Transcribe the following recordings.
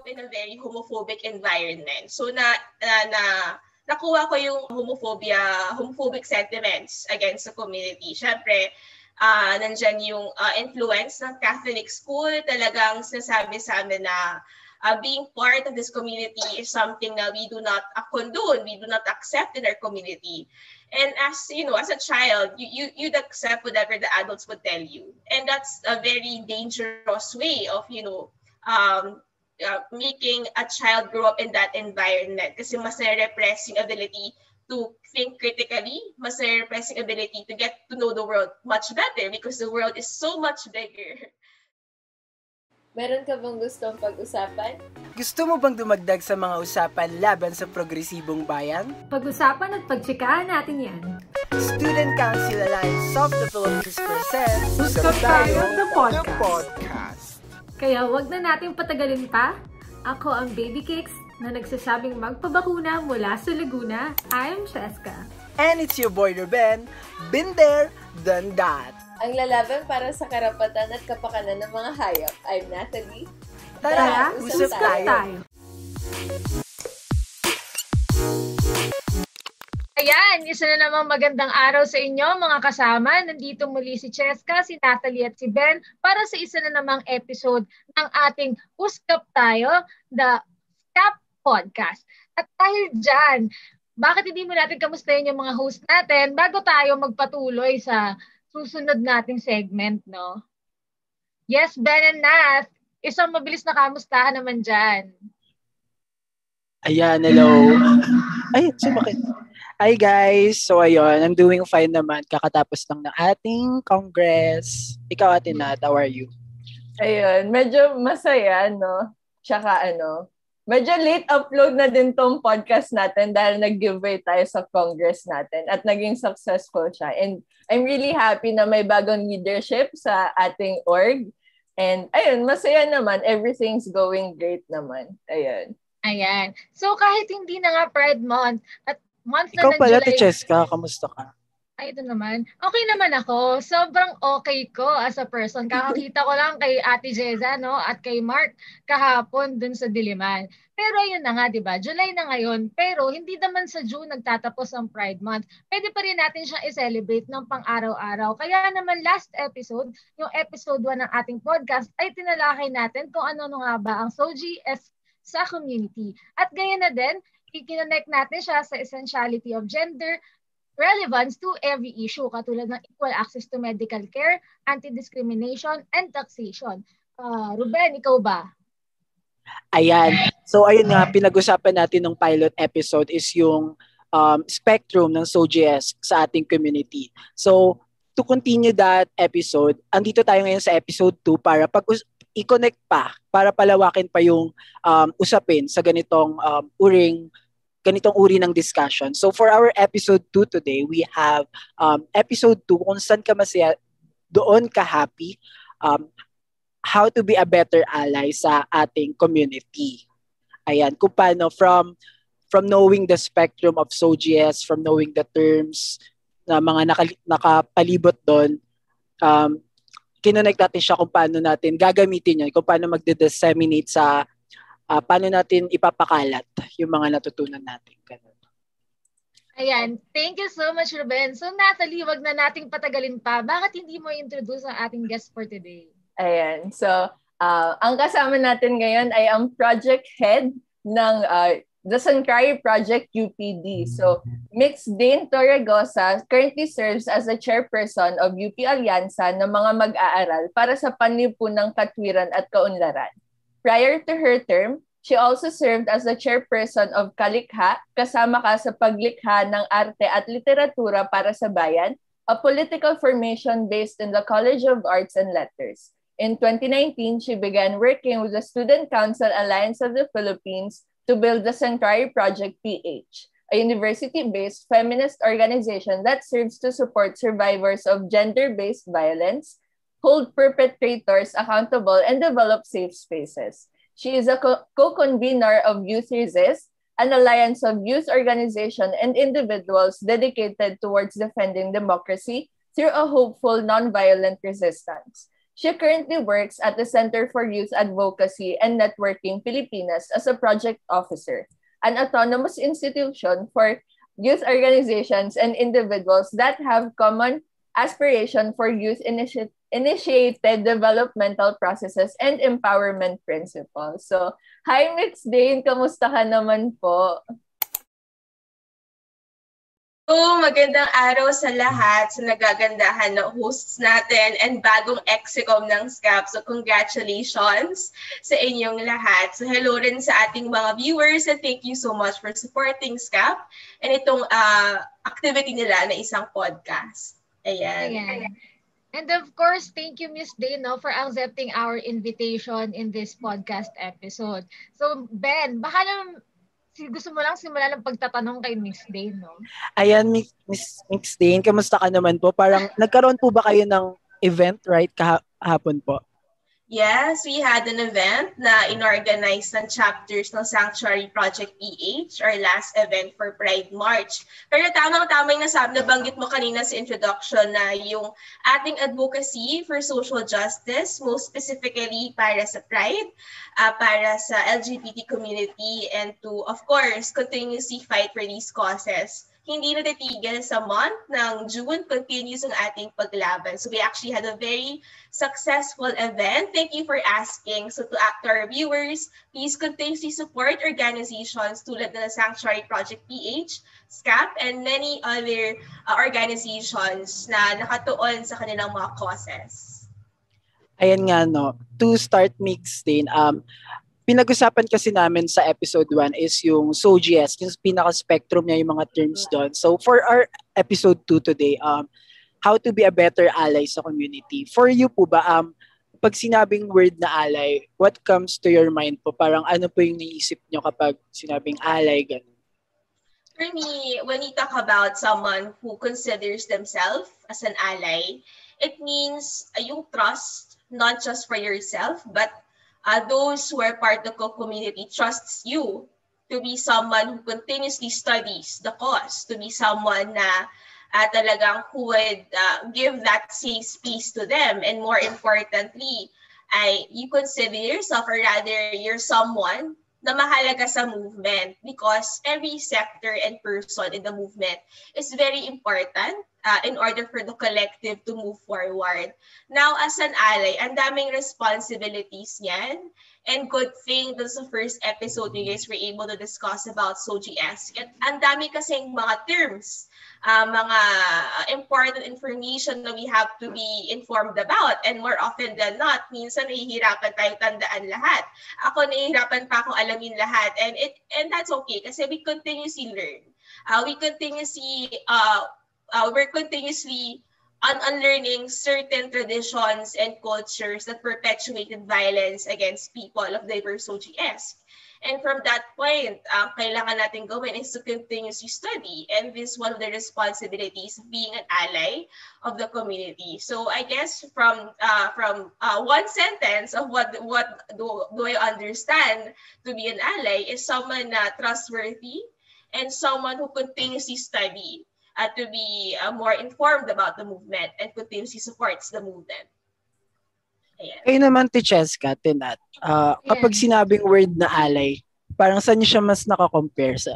up in a very homophobic environment. So na, na, na nakuha ko yung homophobia, homophobic sentiments against the community. Siyempre, uh, nandyan yung uh, influence ng Catholic school. Talagang sinasabi sa amin na uh, being part of this community is something that we do not uh, condone, we do not accept in our community. And as you know, as a child, you, you you'd accept whatever the adults would tell you, and that's a very dangerous way of you know um, uh, making a child grow up in that environment. Kasi mas na-repress yung ability to think critically, mas na-repress yung ability to get to know the world much better because the world is so much bigger. Meron ka bang gustong pag-usapan? Gusto mo bang dumagdag sa mga usapan laban sa progresibong bayan? Pag-usapan at pagtsikahan natin yan. Student Council Alliance of the Philippines presents Usap Tayo, the podcast. the podcast. Kaya wag na natin patagalin pa. Ako ang Baby Cakes na nagsasabing magpabakuna mula sa Laguna. I'm Cheska. And it's your boy Ruben. Been there, done that. Ang lalaban para sa karapatan at kapakanan ng mga hayop. I'm Natalie. Tara, Tara, usap tayo. tayo. Ayan, isa na namang magandang araw sa inyo mga kasama. Nandito muli si Cheska, si Natalie at si Ben para sa isa na namang episode ng ating Uskap Tayo, the Scap Podcast. At dahil dyan, bakit hindi mo natin kamustahin yung mga host natin bago tayo magpatuloy sa susunod nating segment, no? Yes, Ben and Nat, isang mabilis na kamustahan naman dyan. Ayan, hello. Ay, sumakit. Hi guys! So ayun, I'm doing fine naman. Kakatapos lang ng ating congress. Ikaw, Ate Nat, how are you? Ayun, medyo masaya, no? Tsaka ano, medyo late upload na din tong podcast natin dahil nag-giveaway tayo sa congress natin at naging successful siya. And I'm really happy na may bagong leadership sa ating org. And ayun, masaya naman. Everything's going great naman. Ayun. Ayan. So kahit hindi na nga Pride Month at month na Ikaw ng pala, July, Cheska, kamusta ka? Ay, ito naman. Okay naman ako. Sobrang okay ko as a person. Kakakita ko lang kay Ate Jeza, no? At kay Mark kahapon dun sa Diliman. Pero yun na nga, di ba? July na ngayon. Pero hindi naman sa June nagtatapos ang Pride Month. Pwede pa rin natin siya i-celebrate ng pang-araw-araw. Kaya naman last episode, yung episode 1 ng ating podcast, ay tinalakay natin kung ano nga ba ang SOGI sa community. At ganyan na din, i-connect natin siya sa essentiality of gender, relevance to every issue katulad ng equal access to medical care, anti-discrimination, and taxation. Uh, Ruben, ikaw ba? Ayan. So ayun nga, pinag-usapan natin ng pilot episode is yung um, spectrum ng SOGS sa ating community. So to continue that episode, andito tayo ngayon sa episode 2 para pag i-connect pa, para palawakin pa yung um, usapin sa ganitong um, uring ganitong uri ng discussion. So for our episode 2 today, we have um, episode 2 kung saan ka masaya, doon ka happy, um, how to be a better ally sa ating community. Ayan, kung paano from from knowing the spectrum of SOGS, from knowing the terms na mga naka, nakapalibot doon, um, kinonect natin siya kung paano natin gagamitin yun, kung paano magde-disseminate sa uh, paano natin ipapakalat yung mga natutunan natin. Ganun. Ayan. Thank you so much, Ruben. So, Natalie, wag na nating patagalin pa. Bakit hindi mo introduce ang ating guest for today? Ayan. So, uh, ang kasama natin ngayon ay ang project head ng uh, the Sancari Project UPD. So, Mix Dane Torregosa currently serves as the chairperson of UP Alianza ng mga mag-aaral para sa panlipunang katwiran at kaunlaran. Prior to her term, she also served as the chairperson of Kalikha, kasama ka sa paglikha ng arte at literatura para sa bayan, a political formation based in the College of Arts and Letters. In 2019, she began working with the Student Council Alliance of the Philippines to build the Sanctuary Project PH, a university-based feminist organization that serves to support survivors of gender-based violence, hold perpetrators accountable, and develop safe spaces. She is a co-convener of Youth Resist, an alliance of youth organizations and individuals dedicated towards defending democracy through a hopeful nonviolent resistance. She currently works at the Center for Youth Advocacy and Networking Pilipinas as a project officer, an autonomous institution for youth organizations and individuals that have common aspiration for youth initi- initiated developmental processes and empowerment principles. So, hi Mix Dane, kamusta ka naman po? So, magandang araw sa lahat sa nagagandahan na hosts natin and bagong execom ng SCAP. So, congratulations sa inyong lahat. So, hello rin sa ating mga viewers and thank you so much for supporting SCAP and itong uh, activity nila na isang podcast. Ayan. Ayan. And of course, thank you, Miss Day, no, for accepting our invitation in this podcast episode. So, Ben, baka naman gusto mo lang simulan ng pagtatanong kay Miss Dane, no? Ayan, Miss, Miss, Miss Dane, kamusta ka naman po? Parang nagkaroon po ba kayo ng event, right, kahapon po? Yes, we had an event na inorganize ng chapters ng Sanctuary Project PH, our last event for Pride March. Pero tamang-tama yung nasabi, nabanggit mo kanina sa introduction na yung ating advocacy for social justice, most specifically para sa Pride, uh, para sa LGBT community, and to, of course, continuously fight for these causes hindi na titigil sa month ng June, continues ang ating paglaban. So we actually had a very successful event. Thank you for asking. So to, to our viewers, please continuously support organizations tulad ng Sanctuary Project PH, SCAP, and many other uh, organizations na nakatuon sa kanilang mga causes. Ayan nga, no. To start mix din, um, pinag-usapan kasi namin sa episode 1 is yung SOGS, yung pinaka-spectrum niya, yung mga terms doon. So for our episode 2 today, um, how to be a better ally sa community. For you po ba, um, pag sinabing word na ally, what comes to your mind po? Parang ano po yung naisip nyo kapag sinabing ally, ganun? For me, when you talk about someone who considers themselves as an ally, it means uh, yung trust, not just for yourself, but uh, those who are part of the community trusts you to be someone who continuously studies the cause, to be someone na uh, talagang who would uh, give that safe space to them. And more importantly, ay you consider yourself or rather you're someone na mahalaga sa movement because every sector and person in the movement is very important uh, in order for the collective to move forward. Now, as an ally, ang daming responsibilities yan. And good thing, is the first episode you guys were able to discuss about SOGS. Ang dami kasing mga terms uh, mga important information na we have to be informed about. And more often than not, minsan nahihirapan tayo tandaan lahat. Ako nahihirapan pa akong alamin lahat. And, it, and that's okay kasi we continuously learn. Uh, we continuously, uh, uh, we're continuously on unlearning certain traditions and cultures that perpetuated violence against people of diverse OGS. And from that point, ang kailangan natin gawin is to continuously study. And this is one of the responsibilities of being an ally of the community. So I guess from uh, from uh, one sentence of what what do, do I understand to be an ally is someone na uh, trustworthy and someone who continuously study uh, to be uh, more informed about the movement and continuously supports the movement. Ayan. Kayo naman, Ticheska, Tinat, uh, kapag sinabing word na alay, parang saan niyo siya mas nakakompare sa?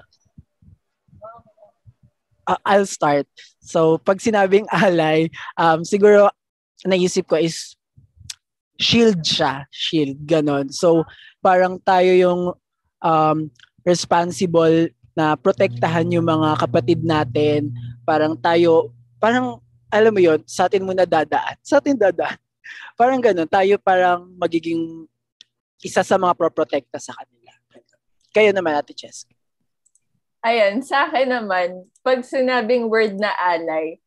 Uh, I'll start. So, pag sinabing alay, um, siguro naisip ko is shield siya. Shield, ganon. So, parang tayo yung um, responsible na protektahan yung mga kapatid natin. Parang tayo, parang alam mo yon sa atin muna dadaan. Sa atin dadaan parang ganun, tayo parang magiging isa sa mga pro-protecta sa kanila. Kayo naman, Ate Cheska. Ayan, sa akin naman, pag sinabing word na ally,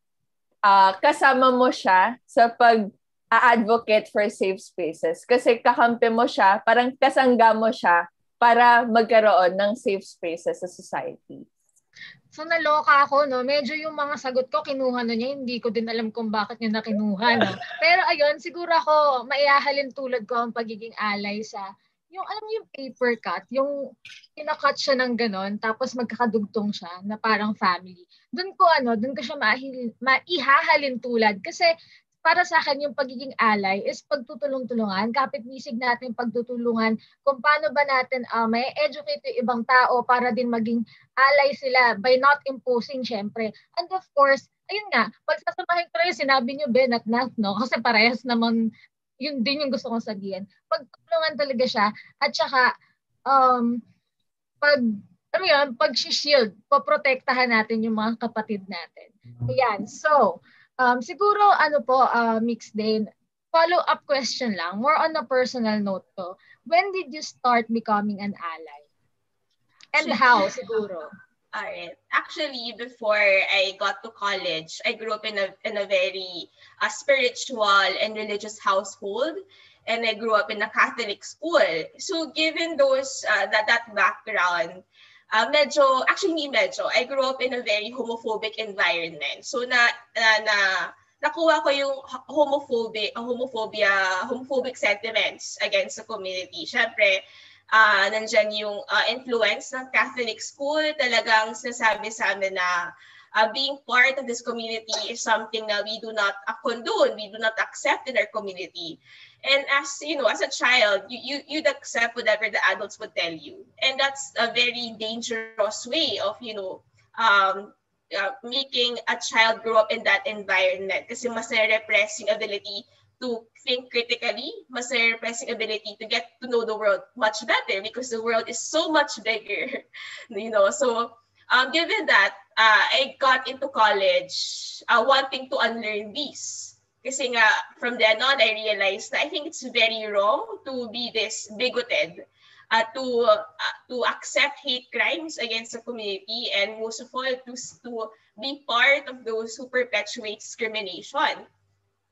uh, kasama mo siya sa pag advocate for safe spaces. Kasi kakampi mo siya, parang kasangga mo siya para magkaroon ng safe spaces sa society. So naloka ako, no? Medyo yung mga sagot ko, kinuha na niya. Hindi ko din alam kung bakit niya nakinuha, no? Pero ayun, siguro ako, maiahalin tulad ko ang pagiging alay sa yung alam mo yung paper cut, yung pinakat siya ng ganon, tapos magkakadugtong siya na parang family. Doon ko ano, doon ko siya maihahalin tulad kasi para sa akin, yung pagiging ally is pagtutulong-tulungan. Kapit-bisig natin pagtutulungan kung paano ba natin uh, may educate yung ibang tao para din maging ally sila by not imposing, syempre. And of course, ayun nga, pagsasamahin ko yung sinabi niyo, Ben at Nat, no? Kasi parehas naman, yun din yung gusto kong sabihin. Pagtulungan talaga siya. At saka, um, pag, ano yun, pag-shield, poprotektahan natin yung mga kapatid natin. Ayan, so, Um, siguro, ano po, uh, mix din, follow-up question lang, more on a personal note to. When did you start becoming an ally? And how, siguro? Alright. Actually, before I got to college, I grew up in a in a very uh, spiritual and religious household, and I grew up in a Catholic school. So, given those uh, that that background, uh, medyo, actually hindi medyo, I grew up in a very homophobic environment. So na, na, na nakuha ko yung homophobic, homophobia, homophobic sentiments against the community. Syempre, uh, nandyan yung uh, influence ng Catholic school. Talagang sinasabi sa amin na uh, being part of this community is something that we do not uh, condone, we do not accept in our community. And as you know, as a child, you, you you'd accept whatever the adults would tell you, and that's a very dangerous way of you know um, uh, making a child grow up in that environment. Kasi mas repress yung ability to think critically, mas repress yung ability to get to know the world much better because the world is so much bigger, you know. So um, given that, uh, I got into college uh, wanting to unlearn these Kasi nga, from then on, I realized that I think it's very wrong to be this bigoted, uh, to uh, to accept hate crimes against the community, and most of all, to, to be part of those who perpetuate discrimination.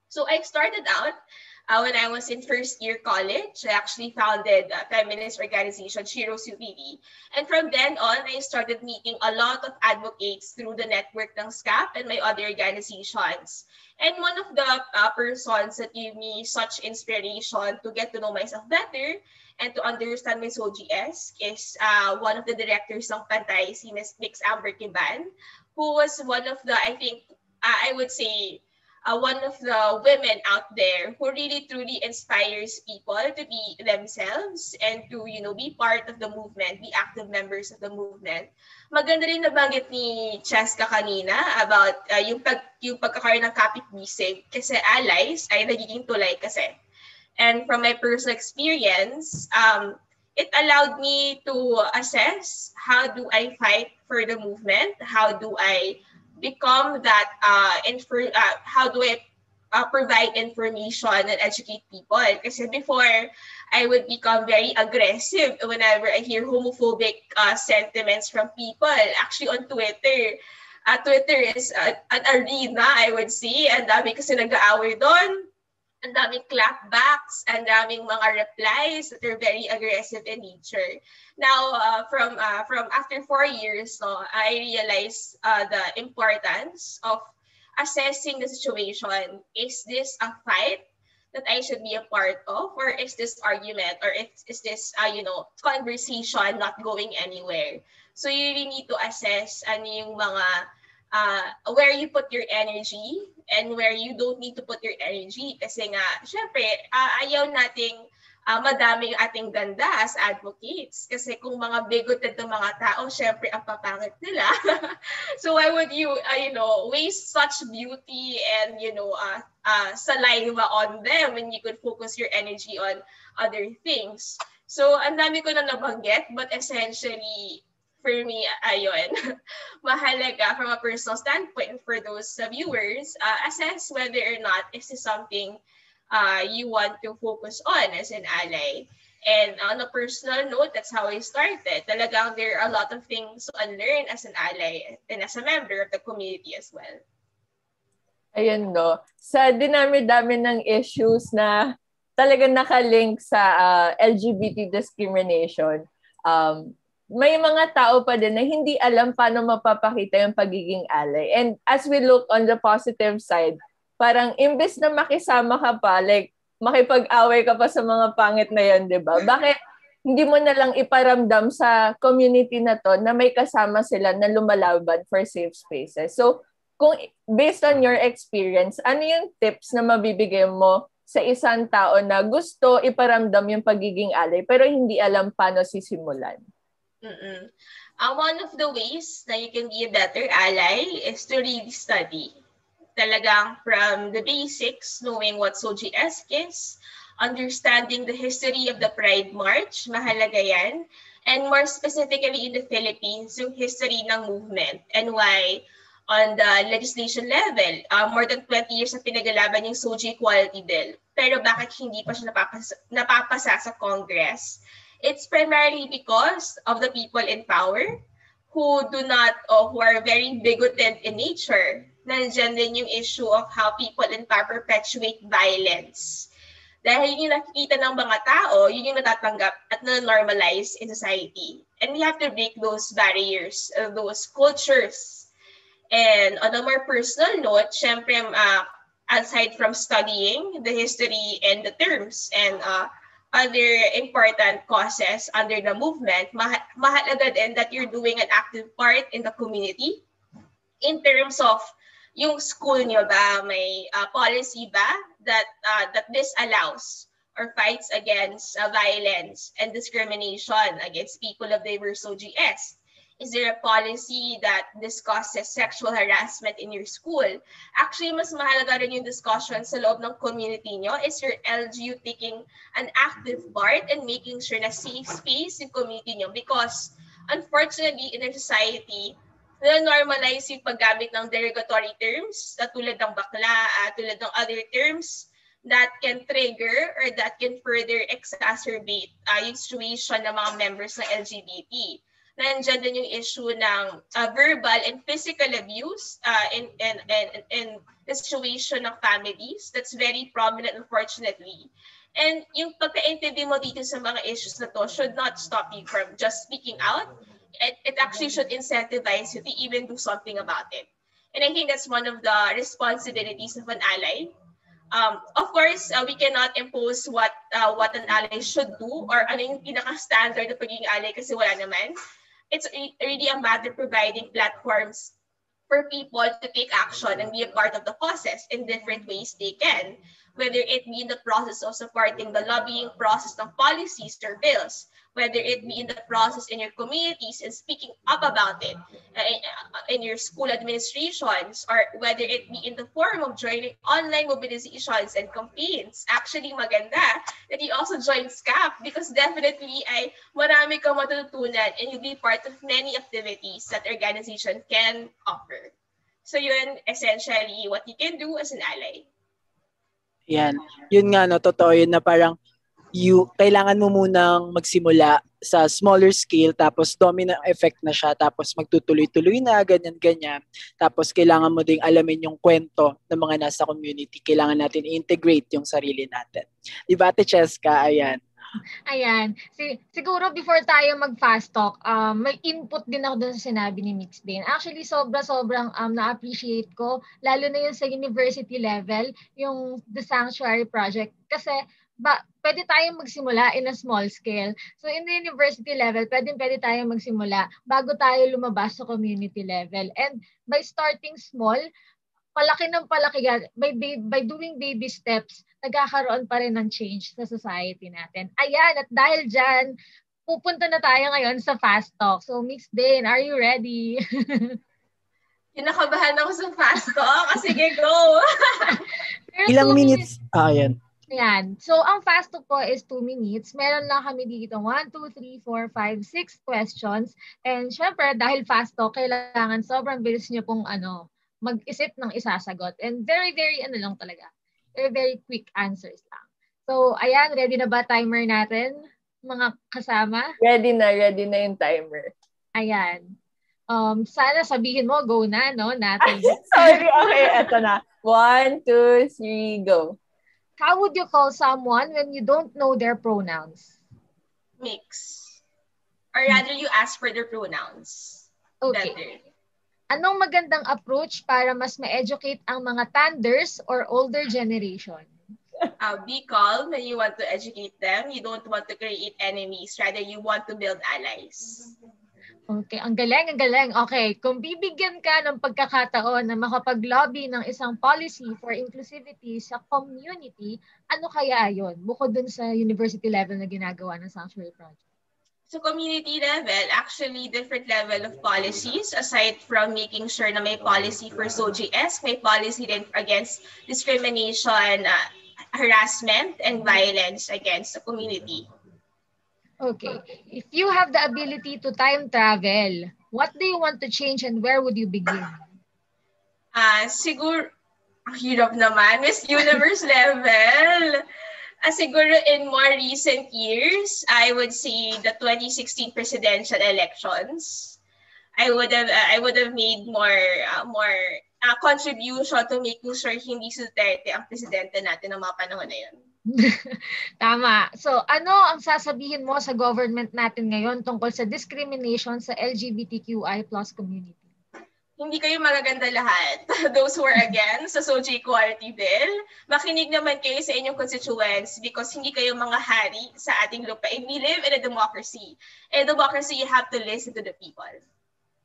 So I started out uh, when I was in first year college. I actually founded a feminist organization, Shiro's UPD. And from then on, I started meeting a lot of advocates through the network ng SCAP and my other organizations. And one of the uh, persons that gave me such inspiration to get to know myself better and to understand my SOGS is uh, one of the directors ng Pantay, si Ms. Mix Amber Kiban, who was one of the, I think, uh, I would say, uh, one of the women out there who really truly inspires people to be themselves and to you know be part of the movement, be active members of the movement. Maganda rin nabanggit ni Cheska kanina about uh, yung pag yung pagkakaroon ng kapit-bisig kasi allies ay nagiging tulay kasi. And from my personal experience, um, it allowed me to assess how do I fight for the movement, how do I become that uh, infor- uh, how do I uh, provide information and educate people. Kasi before, I would become very aggressive whenever I hear homophobic uh, sentiments from people. Actually, on Twitter, uh, Twitter is uh, an arena, I would say. And dami kasi nag-aaway doon ang daming clapbacks, ang daming mga replies that are very aggressive in nature. Now, uh, from uh, from after four years, no, I realized uh, the importance of assessing the situation. Is this a fight that I should be a part of, or is this argument, or is, is this uh, you know conversation not going anywhere? So you really need to assess ano yung mga uh, where you put your energy and where you don't need to put your energy. Kasi nga, syempre, uh, ayaw nating uh, madami yung ating ganda as advocates. Kasi kung mga bigoted ng mga tao, syempre ang papangit nila. so why would you, uh, you know, waste such beauty and, you know, uh, uh, saliva on them when you could focus your energy on other things? So, ang dami ko na nabanggit, but essentially, for me, ayun, mahalaga from a personal standpoint for those uh, viewers, uh, assess whether or not is this something uh, you want to focus on as an ally. And on a personal note, that's how I started. Talagang there are a lot of things to unlearn as an ally and as a member of the community as well. Ayun no. Sa dinami-dami ng issues na talagang nakalink sa uh, LGBT discrimination, um, may mga tao pa din na hindi alam paano mapapakita yung pagiging ally. And as we look on the positive side, parang imbes na makisama ka pa, like makipag-away ka pa sa mga pangit na yan, di ba? Bakit hindi mo na lang iparamdam sa community na to na may kasama sila na lumalaban for safe spaces? So, kung based on your experience, ano yung tips na mabibigay mo sa isang tao na gusto iparamdam yung pagiging ally pero hindi alam paano sisimulan? Mm-mm. Uh, one of the ways na you can be a better ally is to really study. Talagang from the basics, knowing what SOGS is, understanding the history of the Pride March, mahalaga yan. And more specifically in the Philippines, yung history ng movement and why on the legislation level, uh, more than 20 years na pinagalaban yung SOGI Equality Bill. Pero bakit hindi pa siya napapasa, napapasa sa Congress? It's primarily because of the people in power who do not or who are very bigoted in nature. Nandiyan din yung issue of how people in power perpetuate violence. Dahil yung nakikita ng mga tao, yun yung natatanggap at na-normalize in society. And we have to break those barriers, uh, those cultures. And on a more personal note, syempre, uh, aside from studying the history and the terms and uh, other important causes under the movement, mah- mahalaga din that you're doing an active part in the community in terms of yung school nyo ba, may uh, policy ba that uh, that this allows or fights against uh, violence and discrimination against people of diverse OGS? Is there a policy that discusses sexual harassment in your school? Actually, mas mahalaga rin yung discussion sa loob ng community nyo. Is your LGU taking an active part and making sure na safe space yung community nyo? Because unfortunately, in our society, na-normalize yung paggamit ng derogatory terms, na tulad ng bakla, uh, tulad ng other terms, that can trigger or that can further exacerbate uh, yung situation ng mga members ng LGBT nandiyan din yung issue ng uh, verbal and physical abuse uh, in, in, in, in the situation ng families. That's very prominent, unfortunately. And yung pagka-intindi mo dito sa mga issues na to should not stop you from just speaking out. It, it actually should incentivize you to even do something about it. And I think that's one of the responsibilities of an ally. Um, of course, uh, we cannot impose what uh, what an ally should do or ano yung pinaka-standard na pagiging ally kasi wala naman it's really a matter providing platforms for people to take action and be a part of the process in different ways they can, whether it be in the process of supporting the lobbying process of policies or bills, whether it be in the process in your communities and speaking up about it in, uh, in your school administrations, or whether it be in the form of joining online mobilizations and campaigns. Actually, maganda that you also join SCAP because definitely ay marami kang matututunan and you'll be part of many activities that organization can offer. So yun, essentially, what you can do as an ally. Yan. Yun nga, no, totoo yun na parang you kailangan mo munang magsimula sa smaller scale tapos domino effect na siya tapos magtutuloy-tuloy na ganyan ganyan. Tapos kailangan mo ding alamin yung kwento ng mga nasa community. Kailangan natin i-integrate yung sarili natin. Di ba Ate Cheska? Ayan Ayan. Si, siguro before tayo mag-fast talk, um, may input din ako dun sa sinabi ni Mix Bane. Actually, sobra-sobrang um, na-appreciate ko, lalo na yun sa university level, yung The Sanctuary Project. Kasi ba, pwede tayong magsimula in a small scale. So in the university level, pwede pwede tayong magsimula bago tayo lumabas sa community level. And by starting small, palaki ng palaki by, by doing baby steps, nagkakaroon pa rin ng change sa society natin. Ayan, at dahil dyan, pupunta na tayo ngayon sa Fast Talk. So Mix Dane, are you ready? Kinakabahan ako sa Fast Talk. Sige, go! Ilang minutes? minutes? Ah, yan. Ayan. So, ang fast talk po is 2 minutes. Meron lang kami dito 1, 2, 3, 4, 5, 6 questions. And syempre, dahil fast talk, kailangan sobrang bilis nyo pong ano, mag-isip ng isasagot. And very, very ano lang talaga. Very, very quick answers lang. So, ayan, ready na ba timer natin? Mga kasama? Ready na, ready na yung timer. Ayan. Um, sana sabihin mo, go na, no? Natin. Sorry, okay, eto na. One, two, three, go. How would you call someone when you don't know their pronouns? Mix. Or rather, you ask for their pronouns. Okay. Better. Anong magandang approach para mas ma-educate ang mga thunders or older generation? Uh, be calm when you want to educate them. You don't want to create enemies. Rather, you want to build allies. Okay, ang galing, ang galing. Okay, kung bibigyan ka ng pagkakataon na makapag-lobby ng isang policy for inclusivity sa community, ano kaya yon Bukod dun sa university level na ginagawa ng Sanctuary Project. So community level, actually different level of policies aside from making sure na may policy for SOGS, may policy din against discrimination, uh, harassment, and violence against the community. Okay. If you have the ability to time travel, what do you want to change and where would you begin? Ah, uh, siguro hirap naman, Miss Universe level. Uh, siguro in more recent years, I would say the 2016 presidential elections. I would have uh, I would have made more uh, more uh, contribution to making sure hindi Duterte ang presidente natin ng mga panahon na yun. Tama. So, ano ang sasabihin mo sa government natin ngayon tungkol sa discrimination sa LGBTQI plus community? Hindi kayo magaganda lahat. Those who are against sa SOJ Equality Bill, makinig naman kayo sa inyong constituents because hindi kayo mga hari sa ating lupa. And we live in a democracy. In a democracy, you have to listen to the people.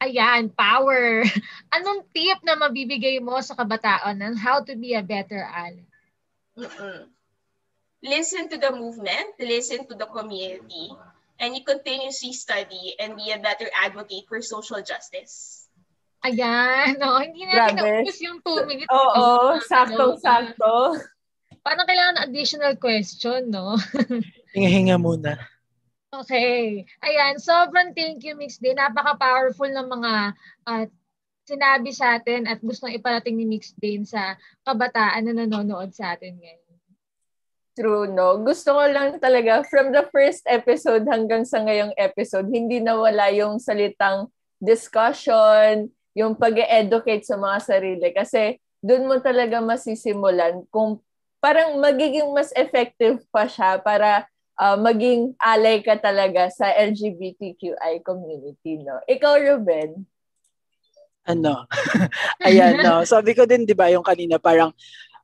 Ayan, power. Anong tip na mabibigay mo sa kabataan on how to be a better ally? Mm-mm listen to the movement, listen to the community, and you continuously study and be a better advocate for social justice. Ayan, no, hindi natin naubos yung two minutes. Oo, no? saktong-sakto. Parang kailangan additional question, no? Hinga-hinga muna. Okay. Ayan, sobrang thank you, Mix Day. Napaka-powerful ng mga uh, sinabi sa atin at gustong iparating ni Mix Day sa kabataan na nanonood sa atin ngayon. True, no? Gusto ko lang talaga, from the first episode hanggang sa ngayong episode, hindi nawala yung salitang discussion, yung pag educate sa mga sarili. Kasi doon mo talaga masisimulan kung parang magiging mas effective pa siya para uh, maging alay ka talaga sa LGBTQI community, no? Ikaw, Ruben? Ano? Ayan, no? Sabi ko din, di ba, yung kanina, parang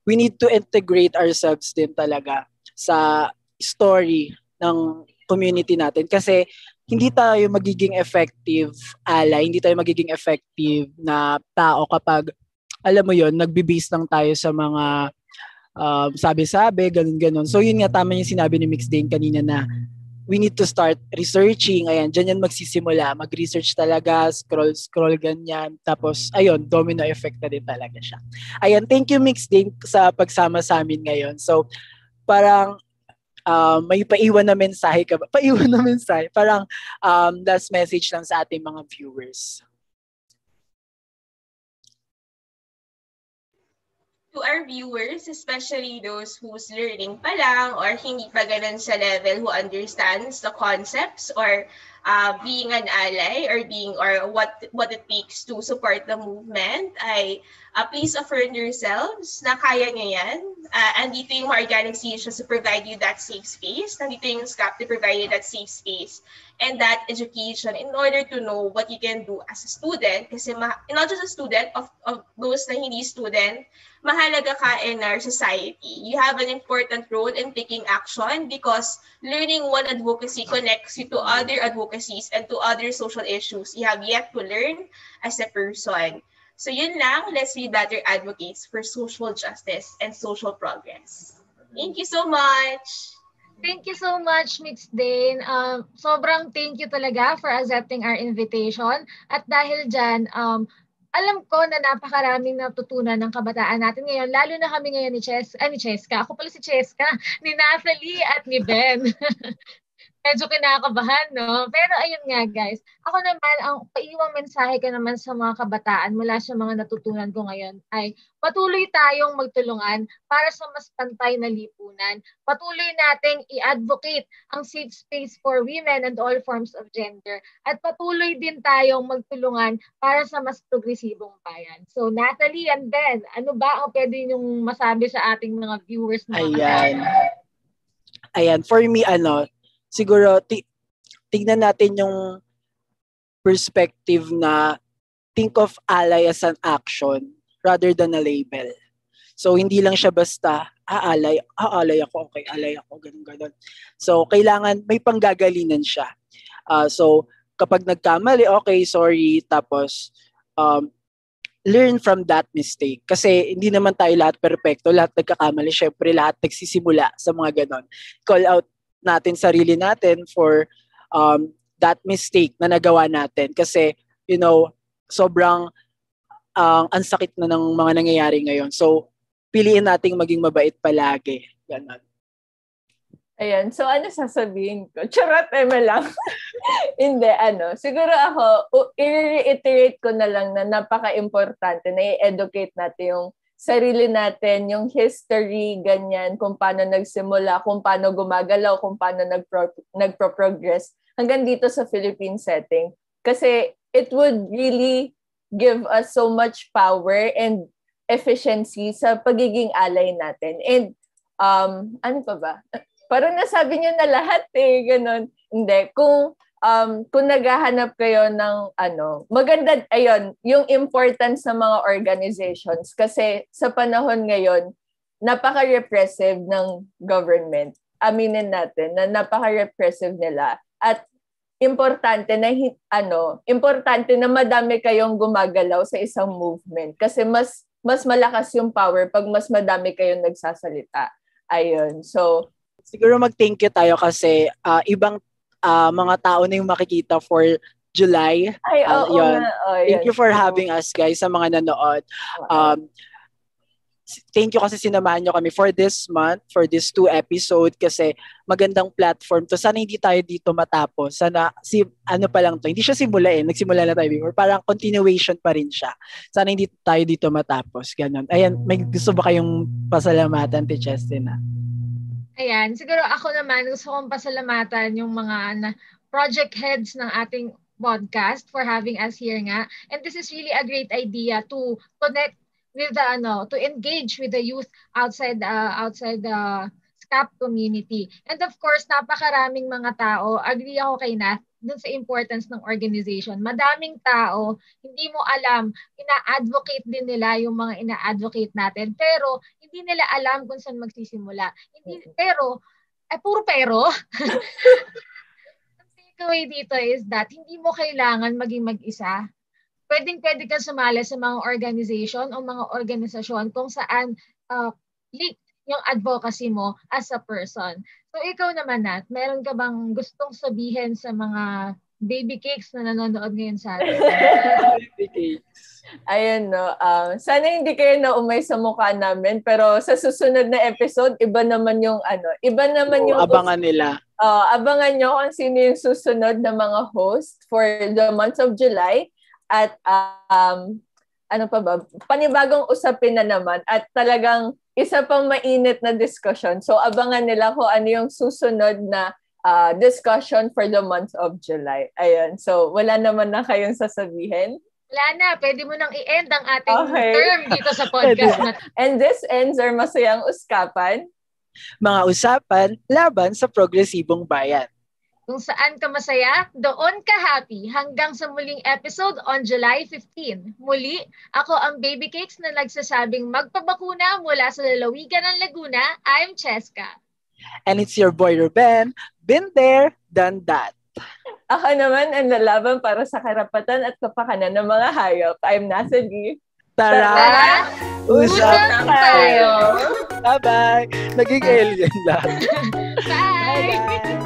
we need to integrate ourselves din talaga sa story ng community natin kasi hindi tayo magiging effective ally, hindi tayo magiging effective na tao kapag alam mo yon nagbe-base lang tayo sa mga uh, sabi-sabi, ganun-ganun. So yun nga tama yung sinabi ni Mix Dane kanina na we need to start researching. Ayan, dyan yan magsisimula. Mag-research talaga, scroll, scroll ganyan. Tapos, ayun, domino effect na din talaga siya. Ayan, thank you Mix din sa pagsama sa amin ngayon. So, parang uh, may paiwan na mensahe ka ba? Paiwan na mensahe. Parang um, last message lang sa ating mga viewers. to our viewers, especially those who's learning pa lang or hindi pa ganun sa level who understands the concepts or uh, being an ally or being or what what it takes to support the movement, I uh, please affirm yourselves na kaya nyo yan. Uh, andito yung organic solutions to provide you that safe space. Nandito yung SCAP to provide you that safe space and that education in order to know what you can do as a student. Kasi ma- not just a student, of, of those na hindi student, mahalaga ka in our society. You have an important role in taking action because learning one advocacy connects you to other advocacies and to other social issues you have yet to learn as a person. So yun lang, let's be better advocates for social justice and social progress. Thank you so much! Thank you so much, Mix Dane. Um, sobrang thank you talaga for accepting our invitation. At dahil dyan, um, alam ko na napakaraming natutunan ng kabataan natin ngayon, lalo na kami ngayon ni Ches, ah, ni Cheska. Ako pala si Cheska, ni Nathalie at ni Ben. medyo kinakabahan, no? Pero ayun nga, guys. Ako naman, ang paiwang mensahe ko naman sa mga kabataan mula sa mga natutunan ko ngayon ay patuloy tayong magtulungan para sa mas pantay na lipunan. Patuloy nating i-advocate ang safe space for women and all forms of gender. At patuloy din tayong magtulungan para sa mas progresibong bayan. So, Natalie and Ben, ano ba ang pwede niyong masabi sa ating mga viewers? Mga Ayan. Ayan, for me, ano, siguro t- tignan natin yung perspective na think of ally as an action rather than a label. So, hindi lang siya basta, aalay, aalay ako, okay, alay ako, ganun, ganun. So, kailangan, may panggagalinan siya. Uh, so, kapag nagkamali, okay, sorry, tapos um, learn from that mistake. Kasi hindi naman tayo lahat perfecto, lahat nagkakamali. Syempre, lahat nagsisimula sa mga ganon. Call out natin sarili natin for um, that mistake na nagawa natin. Kasi, you know, sobrang ang uh, ang sakit na ng mga nangyayari ngayon. So, piliin nating maging mabait palagi. Ganon. Ayan. So, ano sasabihin ko? Charot, eme lang. Hindi, ano. Siguro ako, i-reiterate ko na lang na napaka-importante na i-educate natin yung sarili natin, yung history, ganyan, kung paano nagsimula, kung paano gumagalaw, kung paano nagpro- nagpro-progress hanggang dito sa Philippine setting. Kasi it would really give us so much power and efficiency sa pagiging alay natin. And um, ano pa ba? parang nasabi niyo na lahat eh, ganun. Hindi, kung um, kung naghahanap kayo ng ano, maganda, ayun, yung importance ng mga organizations kasi sa panahon ngayon, napaka-repressive ng government. Aminin natin na napaka-repressive nila. At importante na ano, importante na madami kayong gumagalaw sa isang movement kasi mas mas malakas yung power pag mas madami kayong nagsasalita. Ayun. So, siguro mag-thank you tayo kasi uh, ibang uh, mga tao na yung makikita for July. Ay, uh, yun. Oh, thank you for having us guys sa mga nanood. Um, thank you kasi sinamahan nyo kami for this month, for this two episode kasi magandang platform to. Sana hindi tayo dito matapos. Sana si ano pa lang to. Hindi siya simula eh. Nagsimula na tayo before. Parang continuation pa rin siya. Sana hindi tayo dito matapos. Ganon. Ayan, may gusto ba kayong pasalamatan, ti Chestina? Ayan, siguro ako naman gusto kong pasalamatan yung mga na, project heads ng ating podcast for having us here nga. And this is really a great idea to connect with the ano, to engage with the youth outside uh, outside the SCAP community. And of course, napakaraming mga tao, agree ako kay Nat, dun sa importance ng organization. Madaming tao, hindi mo alam, ina-advocate din nila yung mga ina-advocate natin, pero hindi nila alam kung saan magsisimula. Hindi, pero, eh, puro pero. Ang takeaway dito is that hindi mo kailangan maging mag-isa. Pwedeng pwede kang sumali sa mga organization o mga organisasyon kung saan uh, yung advocacy mo as a person. So ikaw naman, Nat, meron ka bang gustong sabihin sa mga baby cakes na nanonood ngayon sa atin? baby cakes. Ayun, no. Um, sana hindi kayo na umay sa mukha namin, pero sa susunod na episode, iba naman yung ano, iba naman yung... abangan nila. Uh, abangan nyo kung sino yung susunod na mga host for the month of July. At um, ano pa ba, panibagong usapin na naman at talagang isa pang mainit na discussion. So abangan nila kung ano yung susunod na uh, discussion for the month of July. Ayun. So wala naman na kayong sasabihin. Wala na. Pwede mo nang i-end ang ating okay. term dito sa podcast. na. And this ends our masayang uskapan. Mga usapan laban sa progresibong bayan. Kung saan ka masaya, doon ka happy. Hanggang sa muling episode on July 15. Muli, ako ang Baby Cakes na nagsasabing magpabakuna mula sa lalawigan ng Laguna. I'm Cheska. And it's your boy Ruben. Been there, done that. Ako naman ang lalaban para sa karapatan at kapakanan ng mga hayop. I'm Nasa. Tara! Tara usap tayo! Bye-bye! Naging alien lang. Bye! Bye-bye.